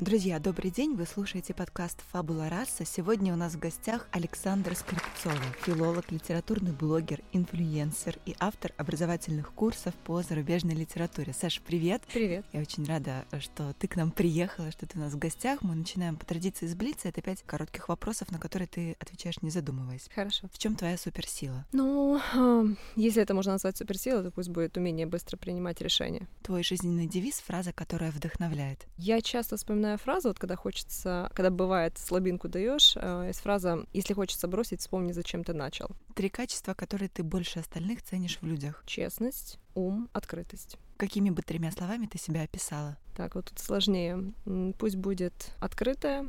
Друзья, добрый день! Вы слушаете подкаст «Фабула раса». Сегодня у нас в гостях Александр Скрипцова, филолог, литературный блогер, инфлюенсер и автор образовательных курсов по зарубежной литературе. Саша, привет! Привет! Я очень рада, что ты к нам приехала, что ты у нас в гостях. Мы начинаем по традиции с Блица. Это пять коротких вопросов, на которые ты отвечаешь, не задумываясь. Хорошо. В чем твоя суперсила? Ну, если это можно назвать суперсилой, то пусть будет умение быстро принимать решения. Твой жизненный девиз — фраза, которая вдохновляет. Я часто вспоминаю фразу, вот когда хочется, когда бывает слабинку даешь, э, есть фраза «Если хочется бросить, вспомни, зачем ты начал». Три качества, которые ты больше остальных ценишь в людях. Честность, ум, открытость. Какими бы тремя словами ты себя описала? Так, вот тут сложнее. Пусть будет открытая,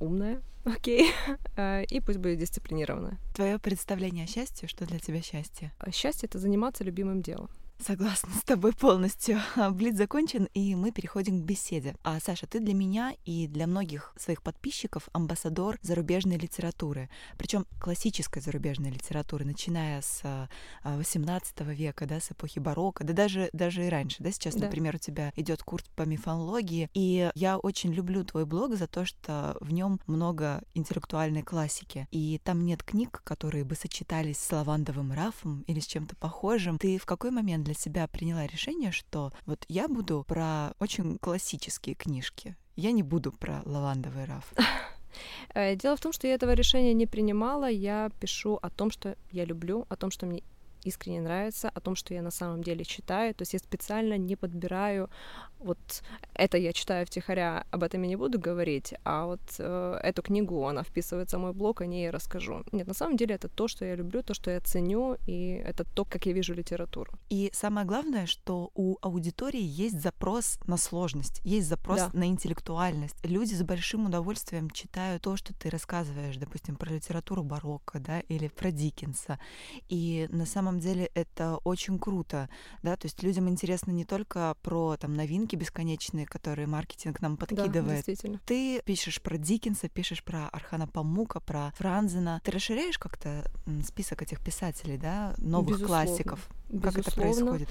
умная, окей, э, и пусть будет дисциплинированная. Твое представление о счастье, что для тебя счастье? Счастье — это заниматься любимым делом. Согласна с тобой полностью. Блиц закончен, и мы переходим к беседе. А, Саша, ты для меня и для многих своих подписчиков амбассадор зарубежной литературы. Причем классической зарубежной литературы, начиная с 18 а, века, да, с эпохи барокко, да даже, даже и раньше. Да? Сейчас, да. например, у тебя идет курс по мифологии, и я очень люблю твой блог за то, что в нем много интеллектуальной классики. И там нет книг, которые бы сочетались с лавандовым рафом или с чем-то похожим. Ты в какой момент для для себя приняла решение, что вот я буду про очень классические книжки. Я не буду про лавандовый раф. Э, дело в том, что я этого решения не принимала. Я пишу о том, что я люблю, о том, что мне искренне нравится, о том, что я на самом деле читаю. То есть я специально не подбираю вот это я читаю втихаря, об этом я не буду говорить, а вот э, эту книгу, она вписывается в мой блог, о ней я расскажу. Нет, на самом деле это то, что я люблю, то, что я ценю, и это то, как я вижу литературу. И самое главное, что у аудитории есть запрос на сложность, есть запрос да. на интеллектуальность. Люди с большим удовольствием читают то, что ты рассказываешь, допустим, про литературу барокко, да, или про Диккенса. И на самом деле это очень круто, да, то есть людям интересно не только про там новинки, бесконечные, которые маркетинг нам подкидывает. Да, Ты пишешь про Диккенса, пишешь про Архана Памука, про Франзена. Ты расширяешь как-то список этих писателей, да, новых Безусловно. классиков? Как это происходит?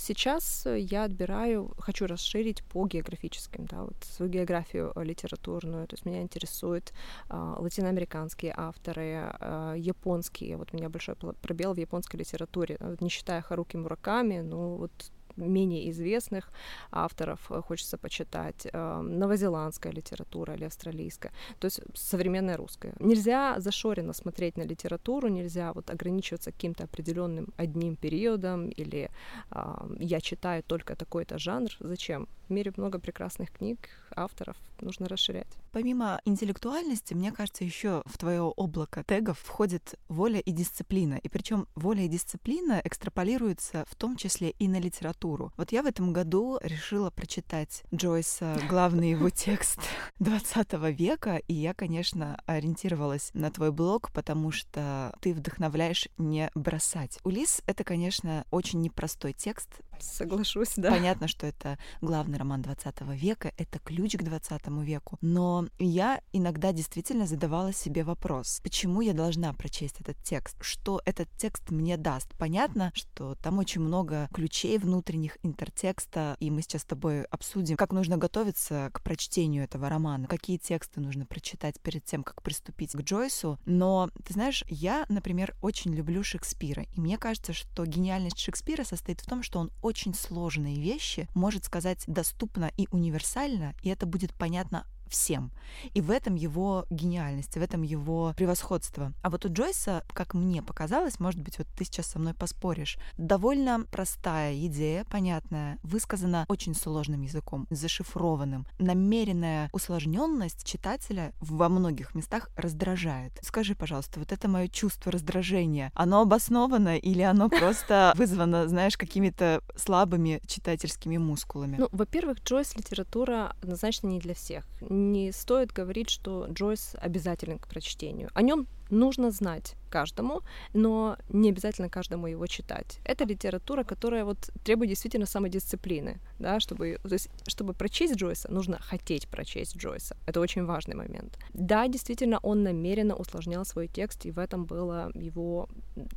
Сейчас я отбираю, хочу расширить по географическим, да, вот свою географию литературную. То есть меня интересуют а, латиноамериканские авторы, а, японские. Вот у меня большой пробел в японской литературе, не считая Харуки Мураками, ну вот менее известных авторов э, хочется почитать, э, новозеландская литература или австралийская, то есть современная русская. Нельзя зашоренно смотреть на литературу, нельзя вот ограничиваться каким-то определенным одним периодом или э, я читаю только такой-то жанр. Зачем? В мире много прекрасных книг, авторов, нужно расширять. Помимо интеллектуальности, мне кажется, еще в твое облако тегов входит воля и дисциплина. И причем воля и дисциплина экстраполируются в том числе и на литературу. Вот я в этом году решила прочитать Джойса, главный его текст 20 века, и я, конечно, ориентировалась на твой блог, потому что ты вдохновляешь не бросать. Улис — это, конечно, очень непростой текст. Соглашусь, да. Понятно, что это главный роман 20 века, это ключ к 20 веку. Но я иногда действительно задавала себе вопрос, почему я должна прочесть этот текст? Что этот текст мне даст? Понятно, что там очень много ключей внутренних интертекста, и мы сейчас с тобой обсудим, как нужно готовиться к прочтению этого романа, какие тексты нужно прочитать перед тем, как приступить к Джойсу. Но, ты знаешь, я, например, очень люблю Шекспира, и мне кажется, что гениальность Шекспира состоит в том, что он очень сложные вещи может сказать доступно и универсально, и это будет понятно всем. И в этом его гениальность, в этом его превосходство. А вот у Джойса, как мне показалось, может быть, вот ты сейчас со мной поспоришь, довольно простая идея, понятная, высказана очень сложным языком, зашифрованным. Намеренная усложненность читателя во многих местах раздражает. Скажи, пожалуйста, вот это мое чувство раздражения, оно обосновано или оно просто вызвано, знаешь, какими-то слабыми читательскими мускулами? Ну, во-первых, Джойс литература однозначно не для всех. Не стоит говорить, что Джойс обязателен к прочтению. О нем нужно знать каждому, но не обязательно каждому его читать. Это литература, которая вот требует действительно самодисциплины, да, чтобы, то есть, чтобы прочесть Джойса, нужно хотеть прочесть Джойса. Это очень важный момент. Да, действительно, он намеренно усложнял свой текст, и в этом была его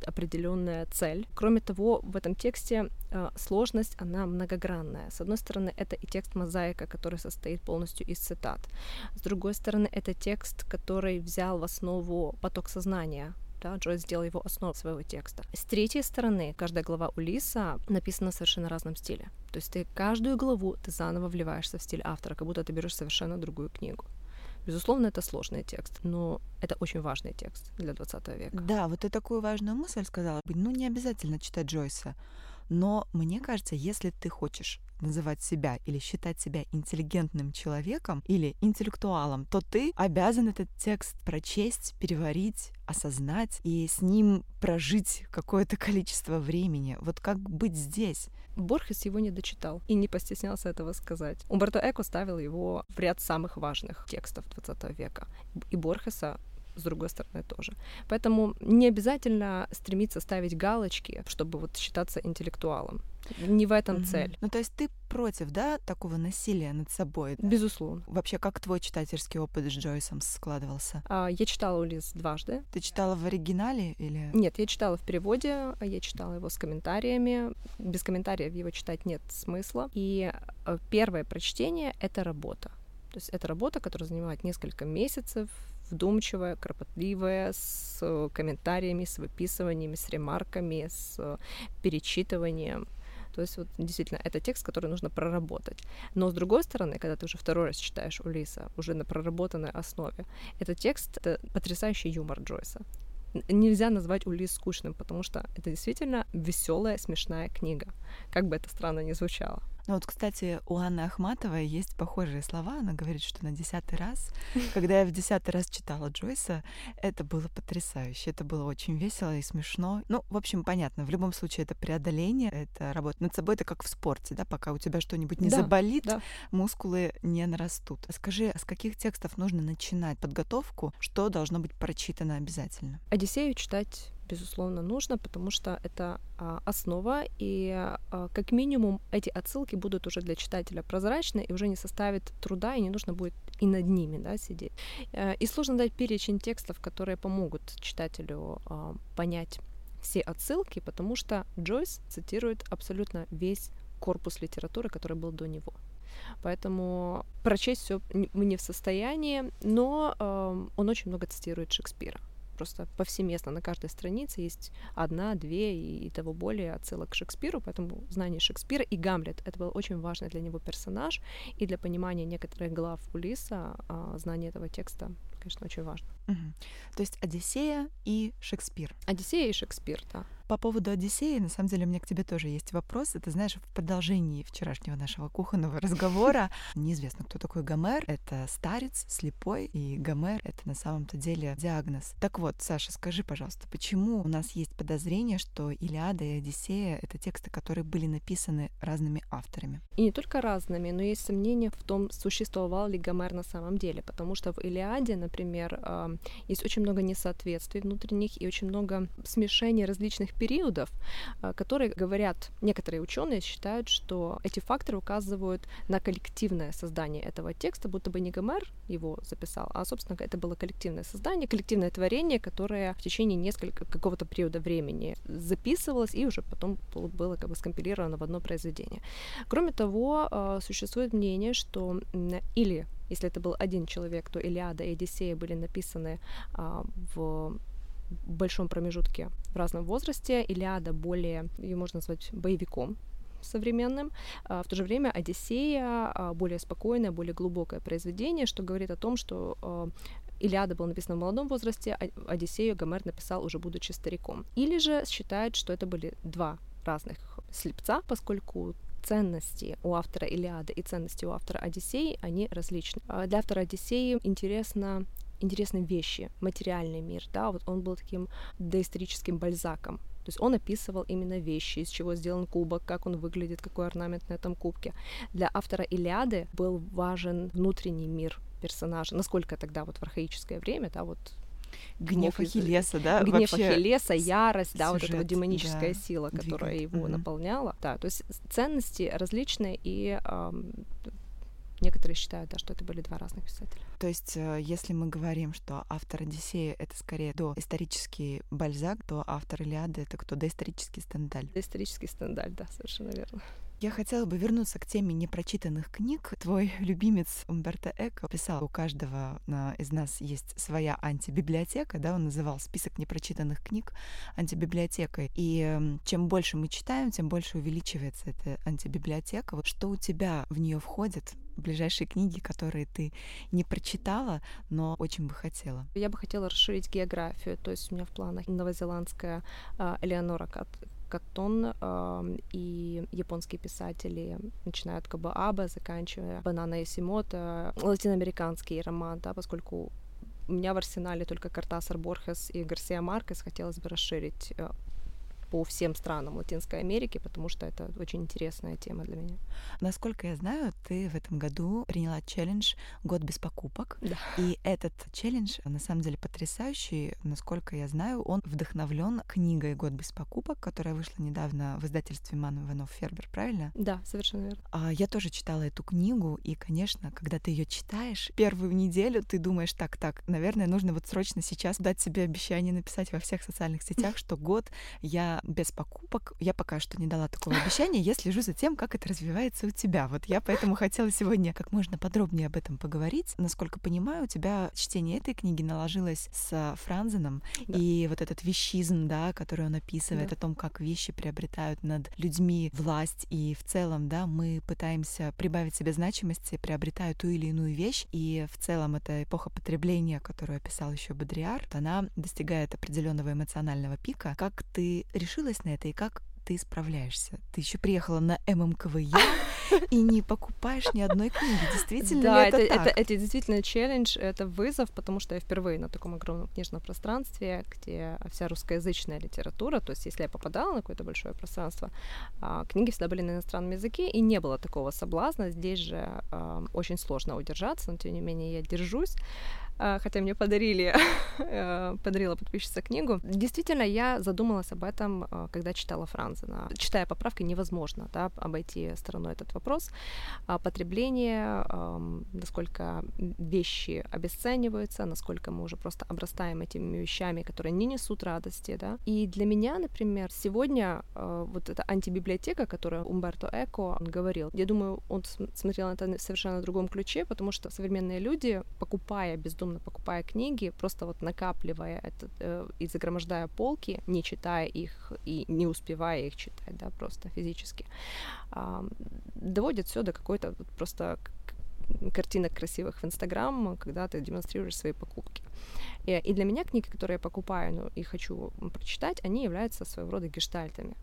определенная цель. Кроме того, в этом тексте э, сложность, она многогранная. С одной стороны, это и текст мозаика, который состоит полностью из цитат. С другой стороны, это текст, который взял в основу поток сознания, да, Джойс сделал его основой своего текста. С третьей стороны, каждая глава Улиса написана в совершенно разном стиле. То есть ты каждую главу ты заново вливаешься в стиль автора, как будто ты берешь совершенно другую книгу. Безусловно, это сложный текст, но это очень важный текст для 20 века. Да, вот ты такую важную мысль сказала. Ну, не обязательно читать Джойса. Но мне кажется, если ты хочешь называть себя или считать себя интеллигентным человеком или интеллектуалом, то ты обязан этот текст прочесть, переварить, осознать и с ним прожить какое-то количество времени. Вот как быть здесь? Борхес его не дочитал и не постеснялся этого сказать. Умберто Эко ставил его в ряд самых важных текстов 20 века. И Борхеса с другой стороны тоже. Поэтому не обязательно стремиться ставить галочки, чтобы вот считаться интеллектуалом. Не в этом mm-hmm. цель. Ну, то есть ты против, да, такого насилия над собой? Безусловно. Вообще, как твой читательский опыт с Джойсом складывался? А, я читала Улис дважды. Ты читала в оригинале или? Нет, я читала в переводе, а я читала его с комментариями. Без комментариев его читать нет смысла. И э, первое прочтение — это работа. То есть это работа, которая занимает несколько месяцев, вдумчивая, кропотливая, с э, комментариями, с выписываниями, с ремарками, с э, перечитыванием. То есть вот действительно это текст, который нужно проработать. Но с другой стороны, когда ты уже второй раз читаешь Улиса, уже на проработанной основе, это текст, это потрясающий юмор Джойса. Нельзя назвать Улис скучным, потому что это действительно веселая, смешная книга, как бы это странно ни звучало. Ну вот, кстати, у Анны Ахматовой есть похожие слова. Она говорит, что на десятый раз, когда я в десятый раз читала Джойса, это было потрясающе. Это было очень весело и смешно. Ну, в общем, понятно. В любом случае, это преодоление, это работа над собой. Это как в спорте, да, пока у тебя что-нибудь не да, заболит, да. мускулы не нарастут. Скажи, а с каких текстов нужно начинать подготовку? Что должно быть прочитано обязательно? Одиссею читать безусловно, нужно, потому что это а, основа, и а, как минимум эти отсылки будут уже для читателя прозрачны и уже не составит труда, и не нужно будет и над ними да, сидеть. Э, и сложно дать перечень текстов, которые помогут читателю а, понять все отсылки, потому что Джойс цитирует абсолютно весь корпус литературы, который был до него. Поэтому прочесть все мы не в состоянии, но э, он очень много цитирует Шекспира просто повсеместно на каждой странице есть одна, две и, и того более отсылок к Шекспиру, поэтому знание Шекспира и Гамлет это был очень важный для него персонаж, и для понимания некоторых глав Улиса а, знание этого текста, конечно, очень важно. Угу. То есть Одиссея и Шекспир. Одиссея и Шекспир, да. По поводу Одиссеи, на самом деле, у меня к тебе тоже есть вопрос. Это, знаешь, в продолжении вчерашнего нашего кухонного разговора. Неизвестно, кто такой Гомер. Это старец, слепой, и Гомер — это на самом-то деле диагноз. Так вот, Саша, скажи, пожалуйста, почему у нас есть подозрение, что Илиада и Одиссея — это тексты, которые были написаны разными авторами? И не только разными, но есть сомнения в том, существовал ли Гомер на самом деле, потому что в Илиаде, например, есть очень много несоответствий внутренних и очень много смешений различных периодов, а, которые говорят, некоторые ученые считают, что эти факторы указывают на коллективное создание этого текста, будто бы не Гомер его записал, а, собственно, это было коллективное создание, коллективное творение, которое в течение несколько какого-то периода времени записывалось и уже потом было как бы скомпилировано в одно произведение. Кроме того, а, существует мнение, что или если это был один человек, то Илиада и Одиссея были написаны а, в большом промежутке в разном возрасте. Илиада более, ее можно назвать боевиком, современным. В то же время «Одиссея» более спокойное, более глубокое произведение, что говорит о том, что Илиада был написан в молодом возрасте, а Одиссею Гомер написал уже будучи стариком. Или же считают, что это были два разных слепца, поскольку ценности у автора Илиады и ценности у автора Одиссеи, они различны. А для автора Одиссеи интересно интересные вещи, материальный мир, да, вот он был таким доисторическим бальзаком, то есть он описывал именно вещи, из чего сделан кубок, как он выглядит, какой орнамент на этом кубке. Для автора Илиады был важен внутренний мир персонажа, насколько тогда вот в архаическое время, да, вот гнев Ахиллеса, да? Гнев вообще... Ахиллеса, ярость, сюжет, да, вот эта вот демоническая да, сила, которая двигает. его mm-hmm. наполняла. Да, то есть ценности различные, и эм, некоторые считают, да, что это были два разных писателя. То есть, э, если мы говорим, что автор Одиссея — это скорее доисторический Бальзак, то автор Илиады — это кто? Доисторический Стендаль. Доисторический Стендаль, да, совершенно верно. Я хотела бы вернуться к теме непрочитанных книг. Твой любимец Умберто Эко писал, у каждого из нас есть своя антибиблиотека, да, он называл список непрочитанных книг антибиблиотекой. И чем больше мы читаем, тем больше увеличивается эта антибиблиотека. Вот что у тебя в нее входит? Ближайшие книги, которые ты не прочитала, но очень бы хотела? Я бы хотела расширить географию, то есть у меня в планах новозеландская э, Элеонора Каттон э, и японские писатели, начиная от Кабааба, заканчивая Банана и Симота, латиноамериканский роман, да, поскольку у меня в арсенале только Картасар Борхес и Гарсия Маркес, хотелось бы расширить э, по всем странам Латинской Америки, потому что это очень интересная тема для меня. Насколько я знаю, ты в этом году приняла челлендж «Год без покупок». Да. И этот челлендж, на самом деле, потрясающий. Насколько я знаю, он вдохновлен книгой «Год без покупок», которая вышла недавно в издательстве Ман Иванов Фербер, правильно? Да, совершенно верно. А я тоже читала эту книгу, и, конечно, когда ты ее читаешь, первую неделю ты думаешь, так, так, наверное, нужно вот срочно сейчас дать себе обещание написать во всех социальных сетях, что год я без покупок. Я пока что не дала такого обещания. Я слежу за тем, как это развивается у тебя. Вот я поэтому хотела сегодня как можно подробнее об этом поговорить. Насколько понимаю, у тебя чтение этой книги наложилось с Франзеном. Да. И вот этот вещизм, да, который он описывает да. о том, как вещи приобретают над людьми власть. И в целом, да, мы пытаемся прибавить себе значимости, приобретая ту или иную вещь. И в целом эта эпоха потребления, которую описал еще Бодриар, она достигает определенного эмоционального пика. Как ты решилась на это и как ты справляешься? Ты еще приехала на ММКВЕ и не покупаешь ни одной книги. Действительно да, это, это, так? это, это действительно челлендж, это вызов, потому что я впервые на таком огромном книжном пространстве, где вся русскоязычная литература, то есть если я попадала на какое-то большое пространство, а, книги всегда были на иностранном языке, и не было такого соблазна. Здесь же а, очень сложно удержаться, но тем не менее я держусь. А, хотя мне подарили, э, подарила подписчица книгу. Действительно, я задумалась об этом, а, когда читала Франзена. Читая поправки, невозможно да, обойти стороной этот вопрос. А потребление, насколько вещи обесцениваются, насколько мы уже просто обрастаем этими вещами, которые не несут радости. Да? И для меня, например, сегодня вот эта антибиблиотека, которую Умберто Эко говорил, я думаю, он смотрел на это совершенно другом ключе, потому что современные люди, покупая бездомные бездумно покупая книги, просто вот накапливая это э, и загромождая полки, не читая их и не успевая их читать, да, просто физически, э, доводит все до какой-то вот просто картинок красивых в Инстаграм, когда ты демонстрируешь свои покупки. И, и для меня книги, которые я покупаю ну, и хочу прочитать, они являются своего рода гештальтами.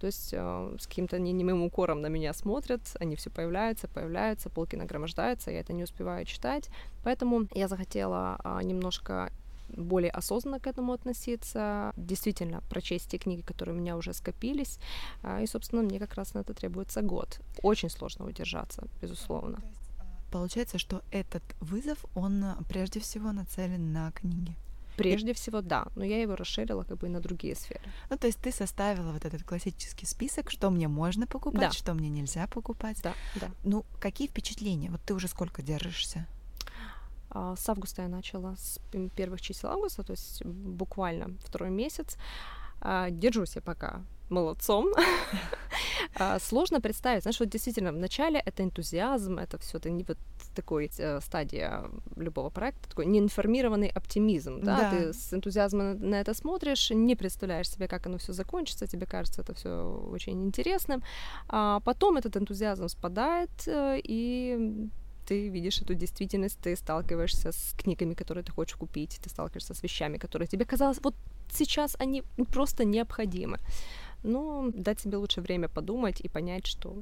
То есть э, с каким-то немым укором на меня смотрят, они все появляются, появляются, полки нагромождаются, я это не успеваю читать. Поэтому я захотела э, немножко более осознанно к этому относиться, действительно прочесть те книги, которые у меня уже скопились, э, и, собственно, мне как раз на это требуется год. Очень сложно удержаться, безусловно. Получается, что этот вызов, он прежде всего нацелен на книги. Прежде и... всего, да, но я его расширила как бы на другие сферы. Ну, то есть ты составила вот этот классический список, что мне можно покупать, да. что мне нельзя покупать. Да, да. Ну, какие впечатления? Вот ты уже сколько держишься? А, с августа я начала, с первых чисел августа, то есть буквально второй месяц. А, держусь я пока молодцом. А, сложно представить, знаешь, вот действительно, вначале это энтузиазм, это все это не вот такой э, стадия любого проекта, такой неинформированный оптимизм, да? да, ты с энтузиазмом на, на это смотришь, не представляешь себе, как оно все закончится, тебе кажется это все очень интересным, а потом этот энтузиазм спадает, э, и ты видишь эту действительность, ты сталкиваешься с книгами, которые ты хочешь купить, ты сталкиваешься с вещами, которые тебе казалось, вот сейчас они просто необходимы. Но дать себе лучше время подумать и понять, что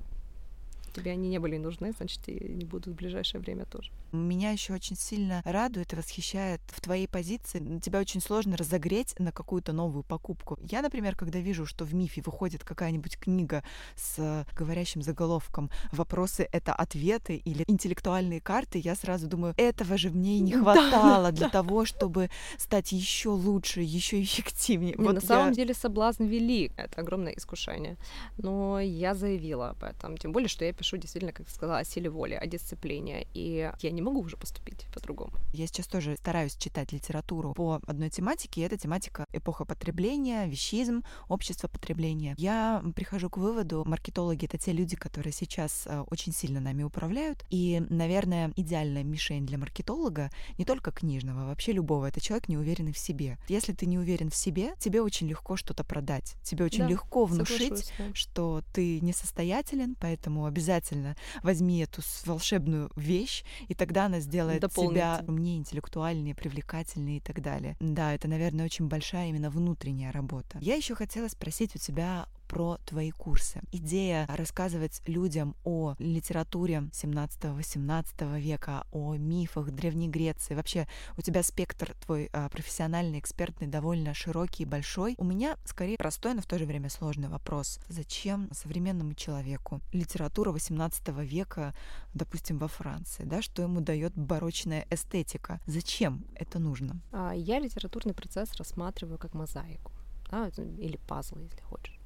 тебе они не были нужны, значит, и не будут в ближайшее время тоже. Меня еще очень сильно радует и восхищает в твоей позиции. Тебя очень сложно разогреть на какую-то новую покупку. Я, например, когда вижу, что в МИФе выходит какая-нибудь книга с говорящим заголовком «Вопросы — это ответы» или «Интеллектуальные карты», я сразу думаю, этого же мне и не хватало для того, чтобы стать еще лучше, еще эффективнее. вот на самом деле соблазн велик, это огромное искушение. Но я заявила об этом, тем более, что я пишу действительно, как сказала, о силе воли, о дисциплине, и я не могу уже поступить по-другому. Я сейчас тоже стараюсь читать литературу по одной тематике, и это тематика эпоха потребления, вещизм, общество потребления. Я прихожу к выводу, маркетологи — это те люди, которые сейчас э, очень сильно нами управляют, и, наверное, идеальная мишень для маркетолога, не только книжного, а вообще любого, это человек неуверенный в себе. Если ты не уверен в себе, тебе очень легко что-то продать, тебе очень да, легко внушить, что ты несостоятелен, поэтому обязательно обязательно возьми эту волшебную вещь, и тогда она сделает тебя умнее, интеллектуальнее, привлекательнее и так далее. Да, это, наверное, очень большая именно внутренняя работа. Я еще хотела спросить у тебя про твои курсы. Идея рассказывать людям о литературе 17-18 века, о мифах Древней Греции. Вообще у тебя спектр твой а, профессиональный, экспертный довольно широкий и большой. У меня скорее простой, но в то же время сложный вопрос. Зачем современному человеку литература 18 века, допустим, во Франции, да, что ему дает барочная эстетика? Зачем это нужно? А, я литературный процесс рассматриваю как мозаику да, или пазл, если хочешь.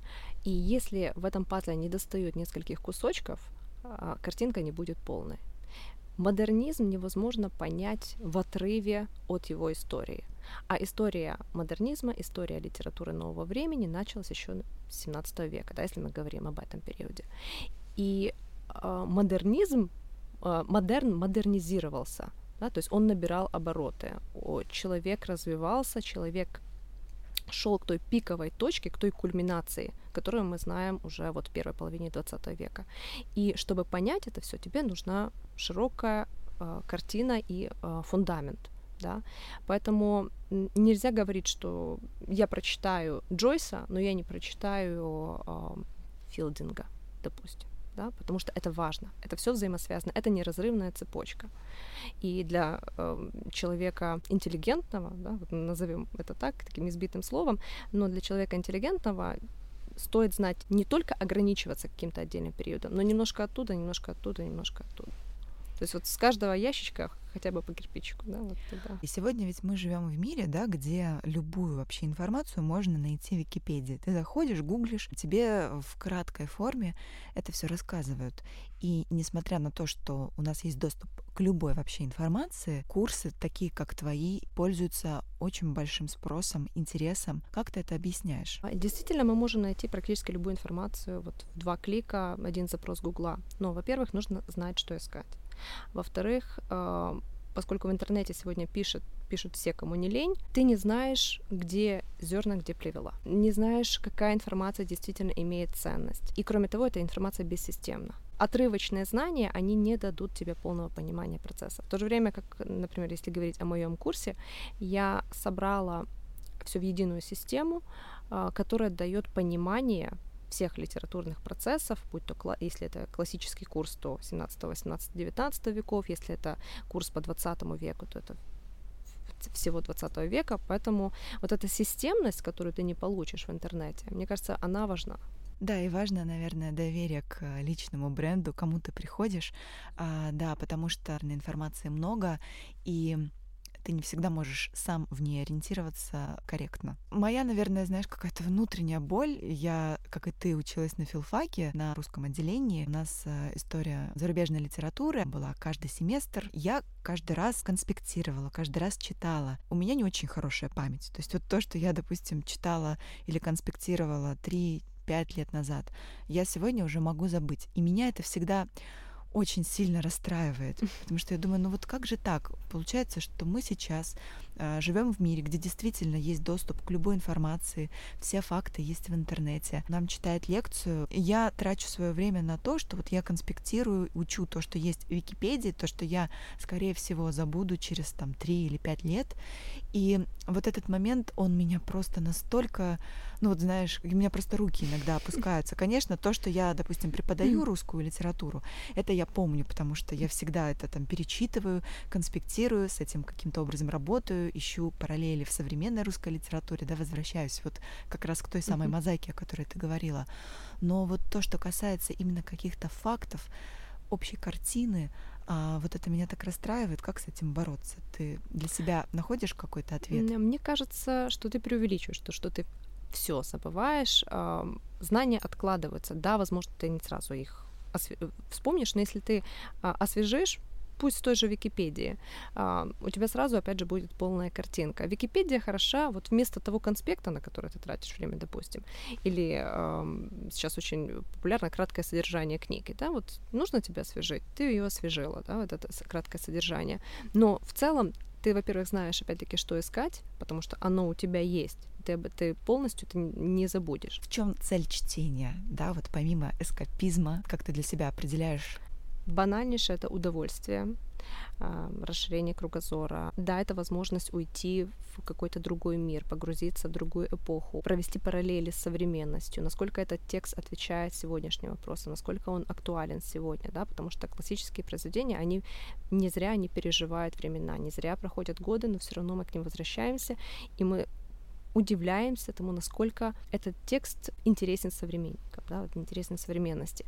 И если в этом пазле не достает нескольких кусочков, а, картинка не будет полной. Модернизм невозможно понять в отрыве от его истории. А история модернизма, история литературы нового времени началась еще с 17 века, да, если мы говорим об этом периоде. И э, модернизм, э, модерн модернизировался, да, то есть он набирал обороты. Человек развивался, человек шел к той пиковой точке, к той кульминации, которую мы знаем уже вот в первой половине 20 века. И чтобы понять это все, тебе нужна широкая э, картина и э, фундамент. Да? Поэтому нельзя говорить, что я прочитаю Джойса, но я не прочитаю э, Филдинга, допустим да, потому что это важно, это все взаимосвязано, это неразрывная цепочка. И для э, человека интеллигентного, да, вот назовем это так, таким избитым словом, но для человека интеллигентного стоит знать не только ограничиваться каким-то отдельным периодом, но немножко оттуда, немножко оттуда, немножко оттуда. То есть вот с каждого ящичка хотя бы по кирпичику, да, вот туда. И сегодня ведь мы живем в мире, да, где любую вообще информацию можно найти в Википедии. Ты заходишь, гуглишь, тебе в краткой форме это все рассказывают. И несмотря на то, что у нас есть доступ к любой вообще информации, курсы, такие как твои, пользуются очень большим спросом, интересом. Как ты это объясняешь? А, действительно, мы можем найти практически любую информацию вот в два клика, один запрос Гугла. Но, во-первых, нужно знать, что искать. Во-вторых, а, поскольку в интернете сегодня пишет, пишут все, кому не лень, ты не знаешь, где зерна, где плевела. Не знаешь, какая информация действительно имеет ценность. И кроме того, эта информация бессистемна. Отрывочные знания, они не дадут тебе полного понимания процесса. В то же время, как, например, если говорить о моем курсе, я собрала все в единую систему, а, которая дает понимание всех литературных процессов, будь то, если это классический курс, то 17, 18, 19 веков, если это курс по 20 веку, то это всего 20 века, поэтому вот эта системность, которую ты не получишь в интернете, мне кажется, она важна. Да, и важно, наверное, доверие к личному бренду, кому ты приходишь, а, да, потому что информации много, и ты не всегда можешь сам в ней ориентироваться корректно. Моя, наверное, знаешь, какая-то внутренняя боль. Я, как и ты, училась на филфаке, на русском отделении. У нас э, история зарубежной литературы была каждый семестр. Я каждый раз конспектировала, каждый раз читала. У меня не очень хорошая память. То есть вот то, что я, допустим, читала или конспектировала три пять лет назад, я сегодня уже могу забыть. И меня это всегда очень сильно расстраивает, потому что я думаю, ну вот как же так? Получается, что мы сейчас э, живем в мире, где действительно есть доступ к любой информации, все факты есть в интернете. Нам читает лекцию, и я трачу свое время на то, что вот я конспектирую, учу то, что есть в Википедии, то, что я, скорее всего, забуду через там три или пять лет. И вот этот момент, он меня просто настолько, ну вот знаешь, у меня просто руки иногда опускаются. Конечно, то, что я, допустим, преподаю русскую литературу, это я помню, потому что я всегда это там перечитываю, конспектирую, с этим каким-то образом работаю, ищу параллели в современной русской литературе, да, возвращаюсь вот как раз к той самой мозаике, о которой ты говорила. Но вот то, что касается именно каких-то фактов, общей картины, а вот это меня так расстраивает. Как с этим бороться? Ты для себя находишь какой-то ответ? Мне кажется, что ты преувеличиваешь то, что ты все забываешь, знания откладываются. Да, возможно, ты не сразу их вспомнишь, но если ты а, освежишь пусть той же Википедии, а, у тебя сразу, опять же, будет полная картинка. Википедия хороша вот вместо того конспекта, на который ты тратишь время, допустим, или сейчас очень популярно краткое содержание книги, да, вот нужно тебя освежить, ты ее освежила, да, вот это краткое содержание. Но в целом ты, во-первых, знаешь, опять-таки, что искать, потому что оно у тебя есть. Ты, ты полностью ты не забудешь. В чем цель чтения? Да, вот помимо эскапизма, как ты для себя определяешь Банальнейшее это удовольствие, а, расширение кругозора. Да, это возможность уйти в какой-то другой мир, погрузиться в другую эпоху, провести параллели с современностью, насколько этот текст отвечает сегодняшним вопросам, насколько он актуален сегодня, да, потому что классические произведения, они не зря не переживают времена, не зря проходят годы, но все равно мы к ним возвращаемся, и мы удивляемся тому, насколько этот текст интересен современникам, да, интересен современности.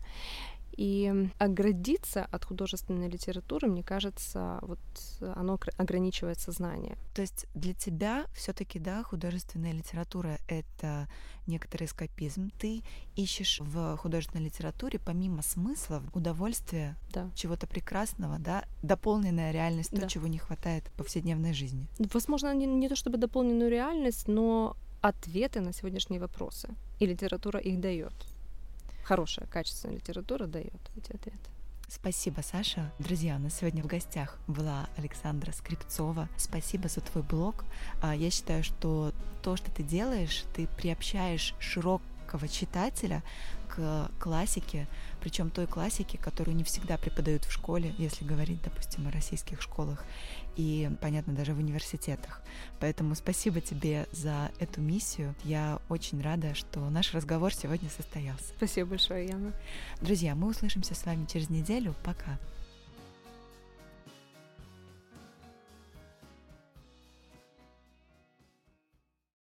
И оградиться от художественной литературы, мне кажется, вот оно ограничивает сознание. То есть для тебя все-таки, да, художественная литература — это некоторый эскапизм. Ты ищешь в художественной литературе помимо смысла удовольствия, да. чего-то прекрасного, да, дополненная реальность, то, да. чего не хватает в повседневной жизни. Возможно, не, не то чтобы дополненную реальность, но ответы на сегодняшние вопросы. И литература их дает хорошая, качественная литература дает эти ответы. Спасибо, Саша. Друзья, у нас сегодня в гостях была Александра Скрипцова. Спасибо за твой блог. А, я считаю, что то, что ты делаешь, ты приобщаешь широкого читателя к классике, причем той классике, которую не всегда преподают в школе, если говорить, допустим, о российских школах и, понятно, даже в университетах. Поэтому спасибо тебе за эту миссию. Я очень рада, что наш разговор сегодня состоялся. Спасибо большое, Яна. Друзья, мы услышимся с вами через неделю. Пока.